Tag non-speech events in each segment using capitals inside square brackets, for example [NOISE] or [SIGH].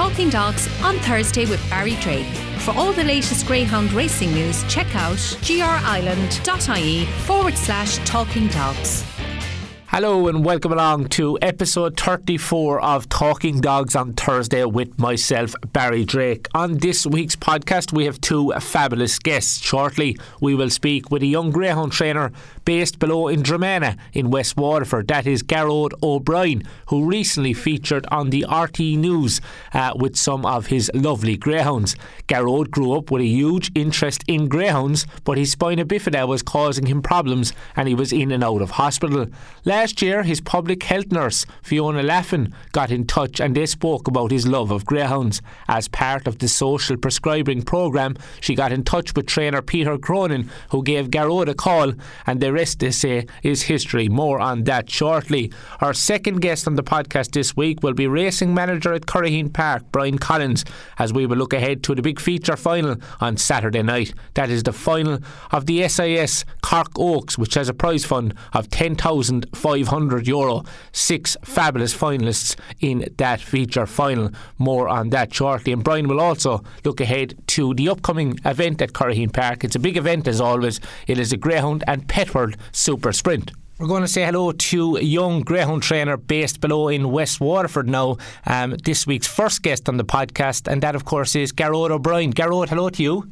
Talking Dogs on Thursday with Barry Drake. For all the latest Greyhound racing news, check out grireland.ie forward slash talking dogs. Hello and welcome along to episode 34 of Talking Dogs on Thursday with myself, Barry Drake. On this week's podcast, we have two fabulous guests. Shortly, we will speak with a young greyhound trainer based below in Dromana in West Waterford. That is Garrod O'Brien, who recently featured on the RTÉ News uh, with some of his lovely greyhounds. Garrod grew up with a huge interest in greyhounds, but his spina bifida was causing him problems and he was in and out of hospital. Last year, his public health nurse, Fiona Laffin, got in touch and they spoke about his love of greyhounds. As part of the social prescribing programme, she got in touch with trainer Peter Cronin, who gave Garrod a call, and the rest, they eh, say, is history. More on that shortly. Our second guest on the podcast this week will be racing manager at Curraheen Park, Brian Collins, as we will look ahead to the big feature final on Saturday night. That is the final of the SIS Cork Oaks, which has a prize fund of €10,500. Six fabulous finalists in that feature final. More on that shortly. And Brian will also look ahead to the upcoming event at Curraheen Park. It's a big event as always. It is a Greyhound and Pet World Super Sprint. We're going to say hello to a young greyhound trainer based below in West Waterford now. Um, this week's first guest on the podcast, and that, of course, is Garrod O'Brien. Garrod, hello to you.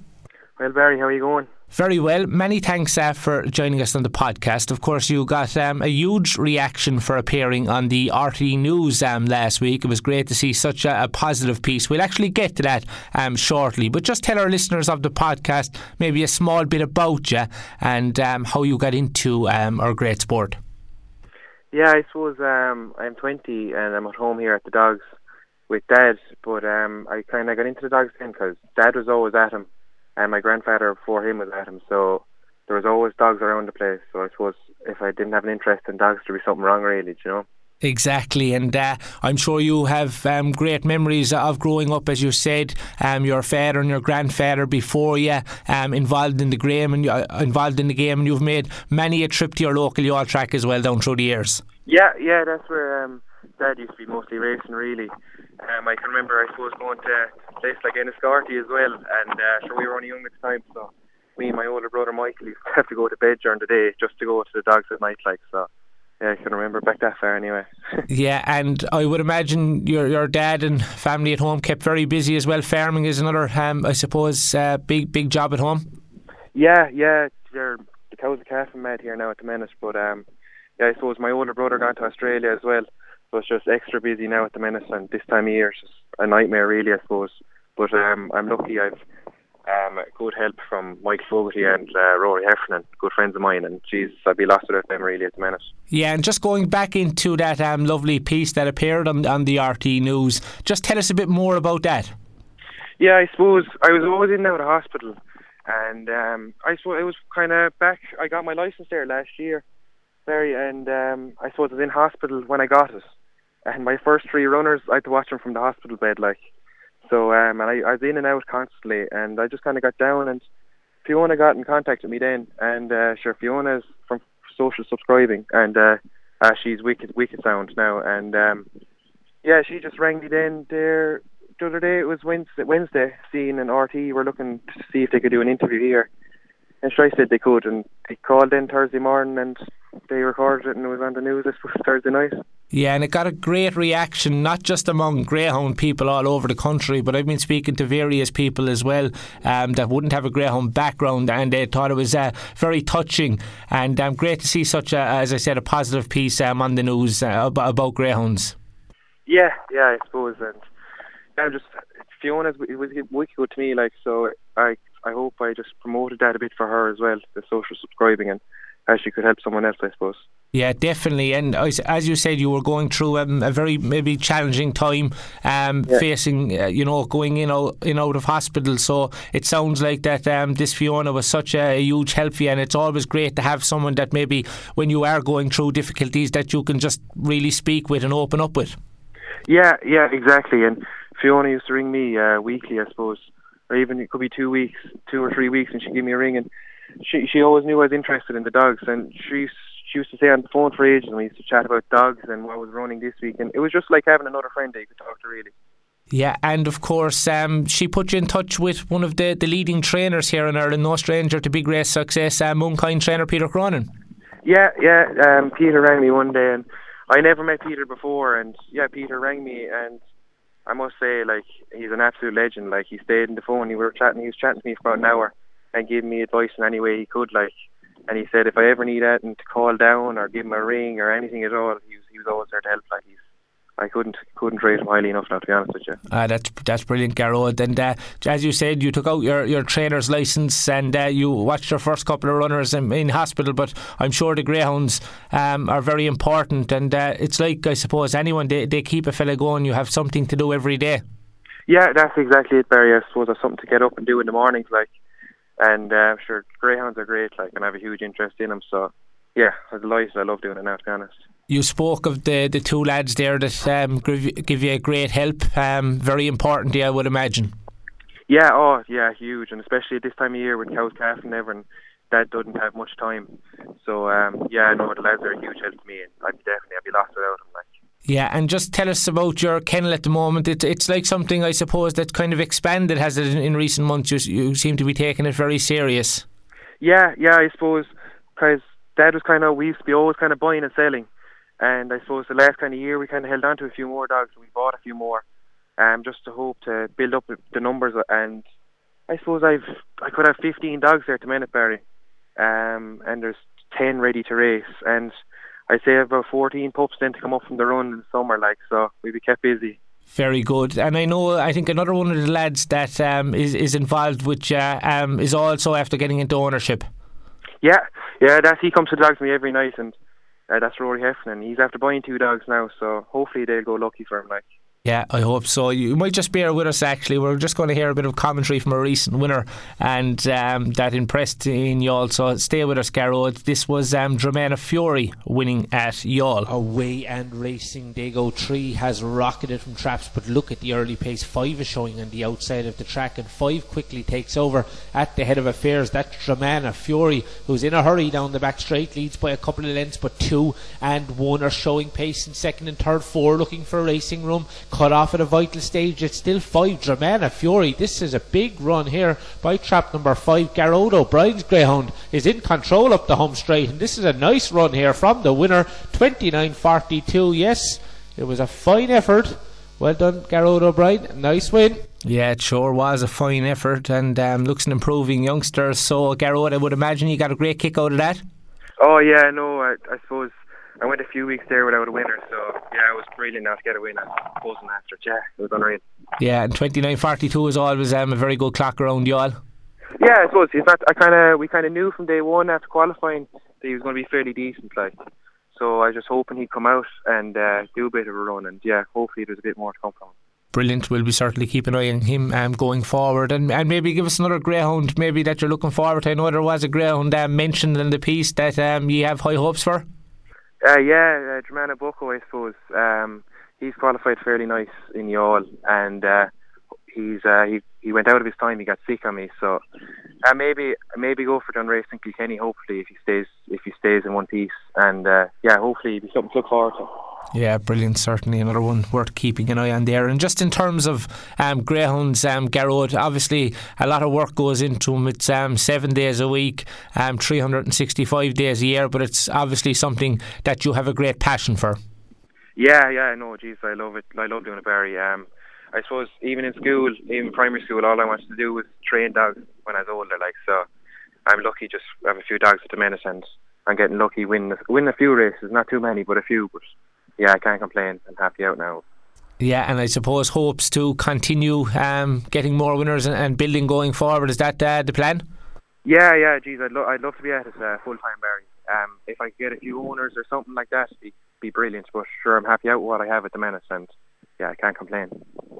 Well, Barry, how are you going? Very well. Many thanks uh, for joining us on the podcast. Of course, you got um, a huge reaction for appearing on the RTÉ News um, last week. It was great to see such a, a positive piece. We'll actually get to that um, shortly, but just tell our listeners of the podcast maybe a small bit about you and um, how you got into um, our great sport. Yeah, I suppose um, I'm 20 and I'm at home here at the Dogs with Dad, but I kind of got into the Dogs then because Dad was always at him and my grandfather before him was at him. So there was always dogs around the place. So I suppose if I didn't have an interest in dogs, there'd be something wrong, really. you know? Exactly, and uh, I'm sure you have um, great memories of growing up, as you said, um, your father and your grandfather before you um, involved in the game and uh, involved in the game, and you've made many a trip to your local Youghal track as well down through the years. Yeah, yeah, that's where um, Dad used to be mostly racing, really. Um, I can remember, I suppose, going to a place like Enniscorthy as well, and uh, sure we were only young at the time, so me and my older brother Michael used to [LAUGHS] have to go to bed during the day just to go to the dogs at night, like so. Yeah, I can remember back that far anyway. [LAUGHS] yeah, and I would imagine your your dad and family at home kept very busy as well. Farming is another, um, I suppose, uh, big big job at home. Yeah, yeah, the cows are calving mad here now at the minute, but um, yeah, I suppose my older brother got to Australia as well, so it's just extra busy now at the minute, and this time of year it's just a nightmare, really, I suppose. But um, I'm lucky I've um, good help from Mike Fogarty and uh, Rory Heffernan, good friends of mine, and Jesus, I'd be lost without them really at the minute. Yeah, and just going back into that um, lovely piece that appeared on, on the RTÉ News, just tell us a bit more about that. Yeah, I suppose I was always in and out of hospital, and um, I suppose it was kind of back. I got my license there last year, very, and um, I suppose I was in hospital when I got it and my first three runners, I had to watch them from the hospital bed, like. So, um, and I, I was in and out constantly, and I just kind of got down, and Fiona got in contact with me then, and uh, sure, Fiona's from social prescribing, and uh, uh, she's wicked, wicked sound now, and um, yeah, she just rang me then there the other day. It was Wednesday, Wednesday, seeing an RTÉ. We're looking to see if they could do an interview here, and sure, I said they could, and they called in Thursday morning, and they recorded it, and it was on the news. this Thursday night. Yeah, and it got a great reaction, not just among greyhound people all over the country, but I've been speaking to various people as well um, that wouldn't have a greyhound background, and they thought it was uh, very touching and um, great to see such, a, as I said, a positive piece um, on the news uh, about, about greyhounds. Yeah, yeah, I suppose, and I'm just Fiona's it was wicked good to me, like so. I I hope I just promoted that a bit for her as well, the social prescribing and as she could help someone else, I suppose. Yeah, definitely. And as you said, you were going through um, a very maybe challenging time, um, yeah. facing uh, you know going in out, in out of hospital. So it sounds like that um, this Fiona was such a, a, huge help for you, and it's always great to have someone that maybe when you are going through difficulties that you can just really speak with and open up with. Yeah, yeah, exactly. And Fiona used to ring me uh, weekly, I suppose, or even it could be two weeks, two or three weeks, and she'd give me a ring and she she always knew I was interested in the dogs, and she she used to stay on the phone for ages, and we used to chat about dogs and what was running this week, and it was just like having another friend that you could talk to, really. Yeah, and of course, um, she put you in touch with one of the, the leading trainers here in Ireland, no stranger to big race success, uh, Moonkind trainer Peter Cronin. Yeah, yeah. Um, Peter rang me one day, and I never met Peter before, and yeah, Peter rang me, and I must say, like, he's an absolute legend. Like, he stayed in the phone. We were chatting. He was chatting to me for about an hour and giving me advice in any way he could. Like, and he said if I ever need anything to call down or give him a ring or anything at all, he was he was always there to help. Like, he's I couldn't couldn't rate him highly enough now, to be honest with you. Uh, that's that's brilliant, Garrod. And uh, as you said, you took out your, your trainer's license and uh, you watched your first couple of runners in, in hospital. But I'm sure the greyhounds um, are very important, and uh, it's like I suppose anyone they they keep a fella going. You have something to do every day. Yeah, that's exactly it, Barry. I suppose there's something to get up and do in the mornings, like. And uh, sure, greyhounds are great, like, and I have a huge interest in them. So, yeah, I'm delighted. I love doing it now, to be honest you spoke of the, the two lads there that um, give, give you a great help. Um, very important, yeah, I would imagine. Yeah, oh, yeah, huge, and especially at this time of year with cows, calf, and everything, Dad doesn't have much time. So, um, yeah, no, the lads are a huge help to me, and I'd definitely I'd be lost without them. Like. Yeah, and just tell us about your kennel at the moment. It, it's like something I suppose that kind of expanded, has it, in, in recent months? You, you seem to be taking it very serious. Yeah, yeah, I suppose because Dad was kind of we used to be always kind of buying and selling, and I suppose the last kind of year we kind of held on to a few more dogs. We bought a few more, um, just to hope to build up the numbers. And I suppose I've I could have 15 dogs there to minute Barry, um, and there's 10 ready to race. And I say about 14 pups then to come up from the run in the summer, like so. We be kept busy. Very good, and I know I think another one of the lads that um, is is involved with uh, um, is also after getting into ownership. Yeah, yeah, that's he comes to dogs me every night, and uh, that's Rory Heffernan. He's after buying two dogs now, so hopefully they'll go lucky for him. Like. Yeah, I hope so. You might just bear with us. Actually, we're just going to hear a bit of commentary from a recent winner, and um, that impressed in Youghal. So stay with us, Garrod. This was um, Dromana Fury winning at Youghal. Away and racing, Dago go. Three has rocketed from traps, but look at the early pace. Five is showing on the outside of the track, and five quickly takes over at the head of affairs. That's Dromana Fury, who's in a hurry down the back straight, leads by a couple of lengths, but two and one are showing pace in second and third. Four looking for racing room cut off at a vital stage. It's still five. Dromana Fury. This is a big run here by trap number five. Garrod O'Brien's Greyhound is in control up the home straight, and this is a nice run here from the winner. 29.42. Yes, it was a fine effort. Well done, Garrod O'Brien. Nice win. Yeah, it sure was a fine effort and um, looks an improving youngster. So, Garrod, I would imagine you got a great kick out of that. Oh, yeah, no, I, I suppose I went a few weeks there without a winner, so yeah, it was brilliant now to get a win and buzzing after. Yeah, it was unreal. Yeah, and twenty nine forty two is always um, a very good clock around Youghal. Yeah, I suppose In fact, I kind of we kind of knew from day one after qualifying that he was going to be fairly decent, like. So I was just hoping he'd come out and uh, do a bit of a run, and yeah, hopefully there's a bit more to come from him brilliant. We'll be certainly keep an eye on him um, going forward, and and maybe give us another greyhound, maybe that you're looking forward to. I know there was a greyhound um, mentioned in the piece that um, you have high hopes for. Uh, yeah, uh, Germana Bucco, I suppose. Um, he's qualified fairly nice in Youghal, and uh, he's uh, he he went out of his time. He got sick on me, so uh, maybe maybe go for John Racing Kilkenny. Hopefully, if he stays if he stays in one piece, and uh, yeah, hopefully, it'll be something to look forward to. Yeah, brilliant. Certainly another one worth keeping an eye on there. And just in terms of um, greyhounds, um, Garrod, obviously a lot of work goes into them. It's um, seven days a week, um, 365 days a year, but it's obviously something that you have a great passion for. Yeah, yeah, no, geez, I love it. I love doing a Barry. Um, I suppose even in school, even primary school, all I wanted to do was train dogs when I was older. Like so, I'm lucky just have a few dogs at the minute, and I'm getting lucky win win a few races, not too many, but a few. But yeah, I can't complain. I'm happy out now. Yeah, and I suppose hopes to continue um, getting more winners and, and, building going forward. Is that uh, the plan? Yeah, yeah. Geez, I'd, lo- I'd love to be at it uh, full time, Barry. Um, if I could get a few owners or something like that, be be brilliant. But sure, I'm happy out with what I have at the minute, and yeah, I can't complain.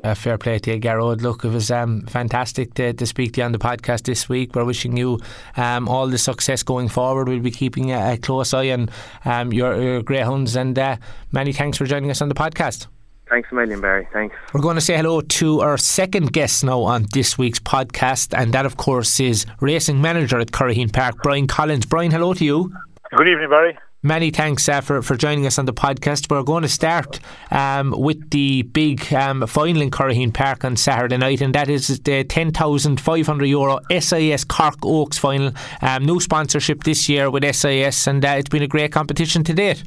Uh, fair play to you, Garrod. Look, it was um, fantastic to, to speak to you on the podcast this week. We're wishing you um, all the success going forward. We'll be keeping a, a close eye on um, your, your greyhounds, and uh, many thanks for joining us on the podcast. Thanks a million, Barry. Thanks. We're going to say hello to our second guest now on this week's podcast, and that, of course, is racing manager at Curraheen Park, Brian Collins. Brian, hello to you. Good evening, Barry. Many thanks uh, for, for joining us on the podcast. We're going to start um, with the big um, final in Curraheen Park on Saturday night, and that is the €10,500 Euro SIS Cork Oaks final. Um, sponsorship this year with SIS, and uh, it's been a great competition to date.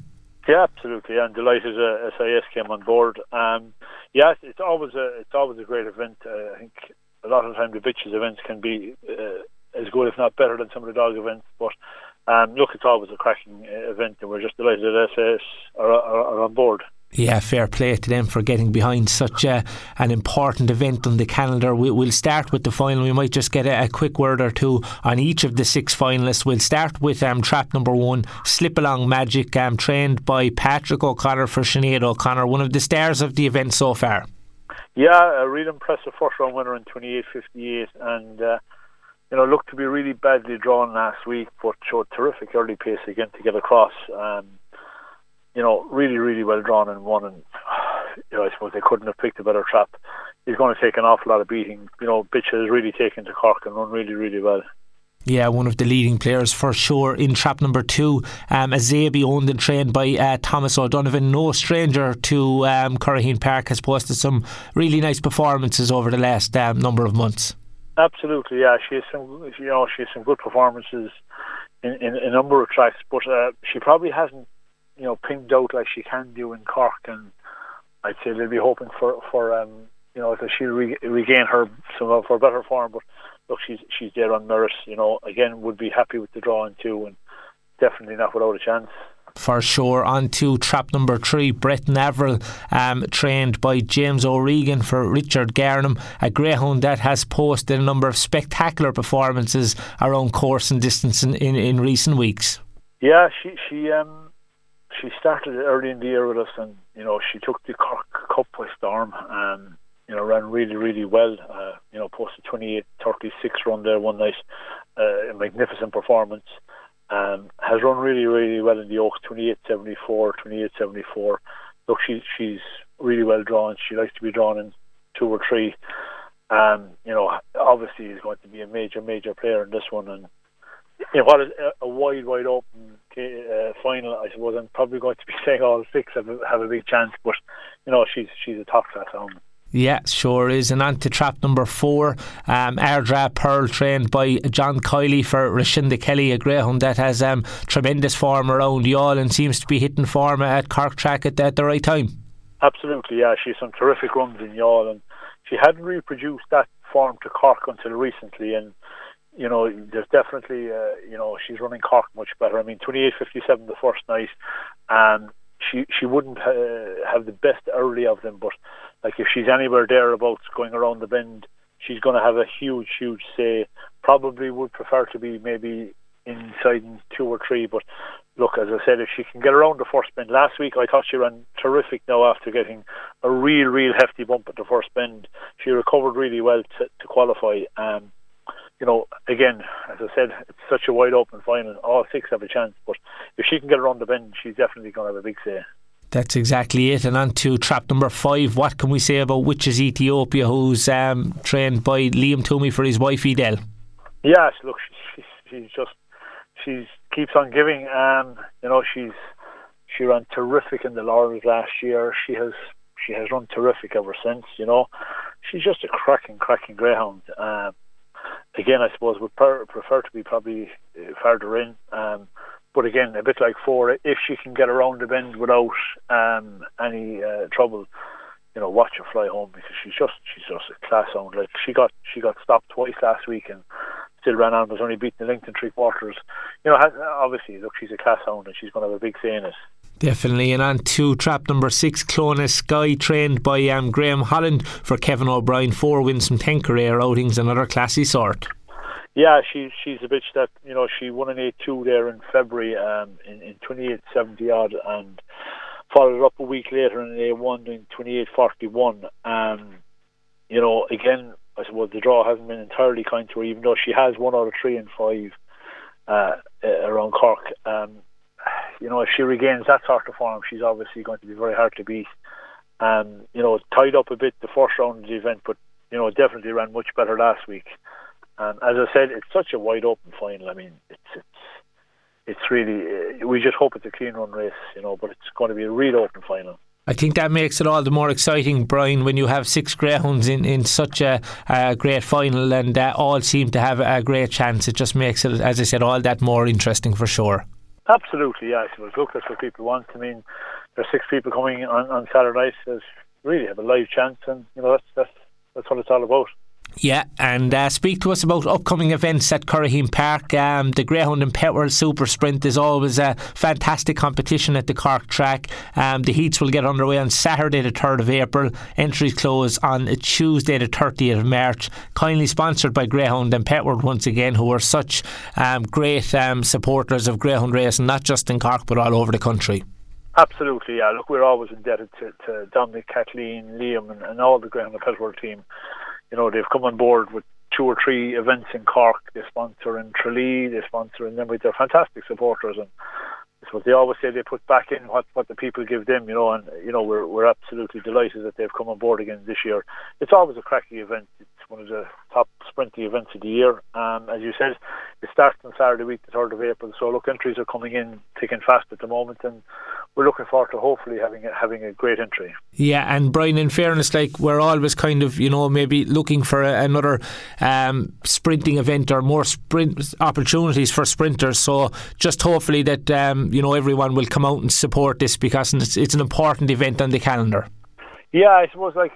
Yeah, absolutely. I'm delighted uh, SIS came on board. Um, yes, it's always a it's always a great event. Uh, I think a lot of the time the bitches events can be uh, as good, if not better, than some of the dog events. But um, look, it's always a cracking uh, event, and we're just delighted that SIS are, are, are on board. Yeah, fair play to them for getting behind such a, an important event on the calendar. We, will start with the final. We might just get a, a, quick word or two on each of the six finalists. We'll start with um, trap number one, Slip Along Magic, um, trained by Patrick O'Connor for Sinead O'Connor, one of the stars of the event so far. Yeah, a really impressive first round winner in 28.58 and uh, you know, looked to be really badly drawn last week, but showed terrific early pace again to get across. Um, you know, really, really well drawn and won. And [SIGHS] you know, I suppose they couldn't have picked a better trap. He's going to take an awful lot of beating. You know, Bitch has really taken to Cork and run really, really well. Yeah, one of the leading players for sure in trap number two. Um, owned and trained by uh, Thomas O'Donovan, no stranger to um, Curraheen Park, has posted some really nice performances over the last um, number of months. Absolutely, yeah. She has some, you know, she has some good performances in, in, in a number of tracks, but uh, she probably hasn't, you know, pinged out like she can do in Cork, and I'd say they'll be hoping for for um, you know, that she'll re- regain her some of her better form. But look, she's she's there on merit. You know, again, would be happy with the drawing too, and definitely not without a chance for sure. On to trap number three, Brett Avril, um, trained by James O'Regan for Richard Garnham, a greyhound that has posted a number of spectacular performances around course and distance in, in, in recent weeks. Yeah, she she um she started early in the year with us, and you know she took the Cork Cup by storm. and you know, ran really, really well. Uh, you know, posted 28 36 run there one night. Uh, a magnificent performance. Um, has run really, really well in the Oaks, 28.74, 28.74. Look, she, she's really well drawn. She likes to be drawn in two or three. Um, you know, obviously is going to be a major, major player in this one. And you know, what is a, wide, wide open uh, final, I suppose I'm probably going to be [LAUGHS] saying all six have a, have a big chance. But you know, she's she's a top class hound. Yeah, sure is. And on to trap number four, um, Airdra Pearl, trained by John Kiley for Rashinda Kelly, a greyhound that has um, tremendous form around Youghal and seems to be hitting form at Cork track at, at the right time. Absolutely, yeah. She's some terrific runs in Youghal, and she hadn't reproduced that form to Cork until recently. And you know, there's definitely, uh, you know, she's running Cork much better. I mean, 28.57 the first night, and she she wouldn't uh, have the best early of them, but like if she's anywhere thereabouts going around the bend, she's going to have a huge, huge say. Probably would prefer to be maybe inside in two or three, but look, as I said, if she can get around the first bend. Last week I thought she ran terrific now after getting a real, real hefty bump at the first bend. She recovered really well to, to qualify. Um, you know, again, as I said, it's such a wide open final. All six have a chance, but if she can get around the bend, she's definitely going to have a big say. That's exactly it. And on to trap number five. What can we say about Witches Ethiopia, who's um, trained by Liam Toomey for his wife Edel? Yes, look, she's, she's just she's keeps on giving. Um, you know, she's she ran terrific in the Laurels last year. She has she has run terrific ever since. You know, she's just a cracking, cracking greyhound. Um, again, I suppose would prefer to be probably uh, further in. Um, but again, a bit like four, if she can get around the bend without um, any uh, trouble, you know, watch her fly home because she's just she's just a class hound. Like she got she got stopped twice last week and still ran on, was only beaten the Lincoln three quarters. You know, obviously, look, she's a class hound and she's going to have a big say in it. Definitely, and on to trap number six, Clonus Sky, trained by um, Graham Holland for Kevin O'Brien. Four wins from ten career outings, another classy sort. Yeah, she's she's a bitch that you know she won an eight two there in February um, in in twenty eight seventy odd and followed up a week later in an a one in twenty eight forty one. Um, you know, again, I suppose the draw hasn't been entirely kind to her, even though she has one out of three and five uh, around Cork. Um, you know, if she regains that sort of form, she's obviously going to be very hard to beat. Um, you know, tied up a bit the first round of the event, but you know, definitely ran much better last week. And as I said, it's such a wide open final. I mean, it's it's it's really we just hope it's a clean run race, you know. But it's going to be a real open final. I think that makes it all the more exciting, Brian, when you have six greyhounds in, in such a, a great final and uh, all seem to have a great chance. It just makes it, as I said, all that more interesting for sure. Absolutely, yeah. I suppose look, that's what people want. I mean, there's six people coming on, on Saturday. So really have a live chance, and you know that's that's that's what it's all about. Yeah, and uh, speak to us about upcoming events at Curraheen Park. Um, the Greyhound and Petworld Super Sprint is always a fantastic competition at the Cork track. Um, the heats will get underway on Saturday, the 3rd of April. Entries close on Tuesday, the 30th of March. Kindly sponsored by Greyhound and Petworld once again, who are such um, great um, supporters of Greyhound racing, not just in Cork but all over the country. Absolutely, yeah. Look, we're always indebted to, to Dominic, Kathleen, Liam, and, and all the Greyhound and Petworld team you know, they've come on board with two or three events in Cork. They sponsor in Tralee, they sponsor in them with their fantastic supporters and what they always say they put back in what, what the people give them, you know, and you know, we're we're absolutely delighted that they've come on board again this year. It's always a cracking event. It's one of the top sprinting events of the year. Um, as you said, it starts on Saturday week, the third of April. So look, entries are coming in thick and fast at the moment, and we're looking forward to hopefully having a, having a great entry. Yeah, and Brian, in fairness, like we're always kind of you know maybe looking for a, another um, sprinting event or more sprint opportunities for sprinters. So just hopefully that um, you know everyone will come out and support this because it's, it's an important event on the calendar. Yeah, I suppose like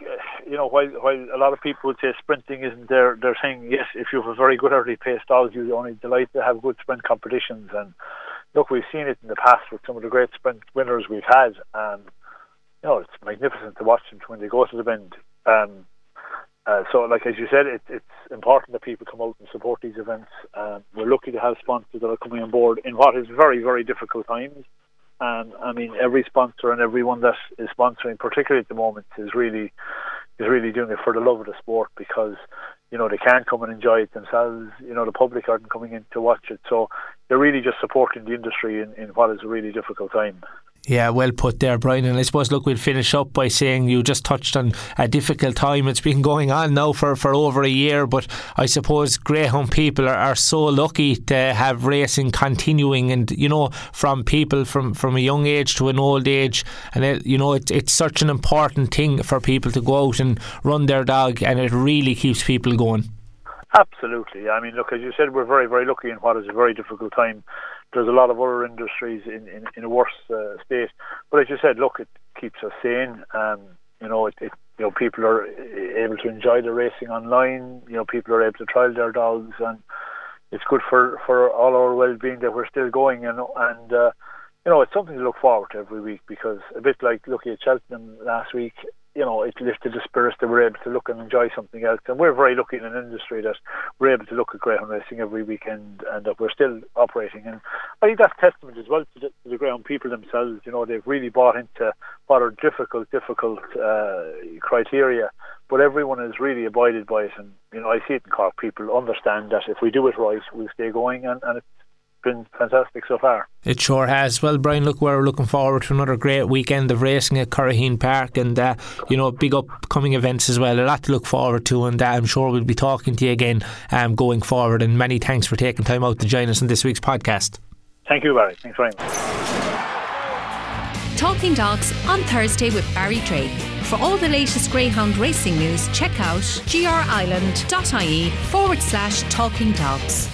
you know while while a lot of people would say sprinting isn't there, they're saying yes if you have a very good early pace dog, you only delight to have good sprint competitions and look, we've seen it in the past with some of the great sprint winners we've had, and you know it's magnificent to watch them when they go to the bend. Um, uh, so, like as you said, it, it's important that people come out and support these events. Um, we're lucky to have sponsors that are coming on board in what is very, very difficult times. And I mean, every sponsor and everyone that is sponsoring, particularly at the moment, is really is really doing it for the love of the sport because you know they can't come and enjoy it themselves. You know the public aren't coming in to watch it, so they're really just supporting the industry in, in what is a really difficult time. Yeah, well put there, Brian. And I suppose, look, we'll finish up by saying you just touched on a difficult time. It's been [LAUGHS] going on now for, for over a year, but I suppose Greyhound people are, are so lucky to have racing continuing and, you know, from people from, from a young age to an old age. And, it, you know, it, it's such an important thing for people to go out and run their dog, and it really keeps people going. Absolutely. I mean, look, as you said, we're very, very lucky in what is a very difficult time there's a lot of other industries in, in, in a worse uh, state. But as you said, look, it keeps us sane. Um, you know, it, it, you know, people are able to enjoy the racing online. You know, people are able to trial their dogs, and it's good for, for all our well-being that we're still going. And and uh, you know, it's something to look forward to every week because a bit like looking at Cheltenham last week, you know, it lifted the spirits that we're able to look and enjoy something else. And we're very lucky in an industry that we're able to look at greyhound racing every weekend and that we're still operating. And I think that's testament as well to the, to the people themselves. You know, they've really bought into what are difficult, difficult uh, criteria, but everyone has really abided by it. And, you know, I see it in Cork. People understand that if we do it right, we'll stay going and, and it's been fantastic so far. It sure has. Well, Brian, look, we're looking forward to another great weekend of racing at Curraheen Park and, uh, you know, big upcoming events as well. A lot to look forward to, and uh, I'm sure we'll be talking to you again um, going forward. And many thanks for taking time out to join us in this week's podcast. Thank you, Barry. Thanks very much. Talking Dogs on Thursday with Barry Drake. For all the latest Greyhound racing news, check out grireland.ie forward slash talking dogs.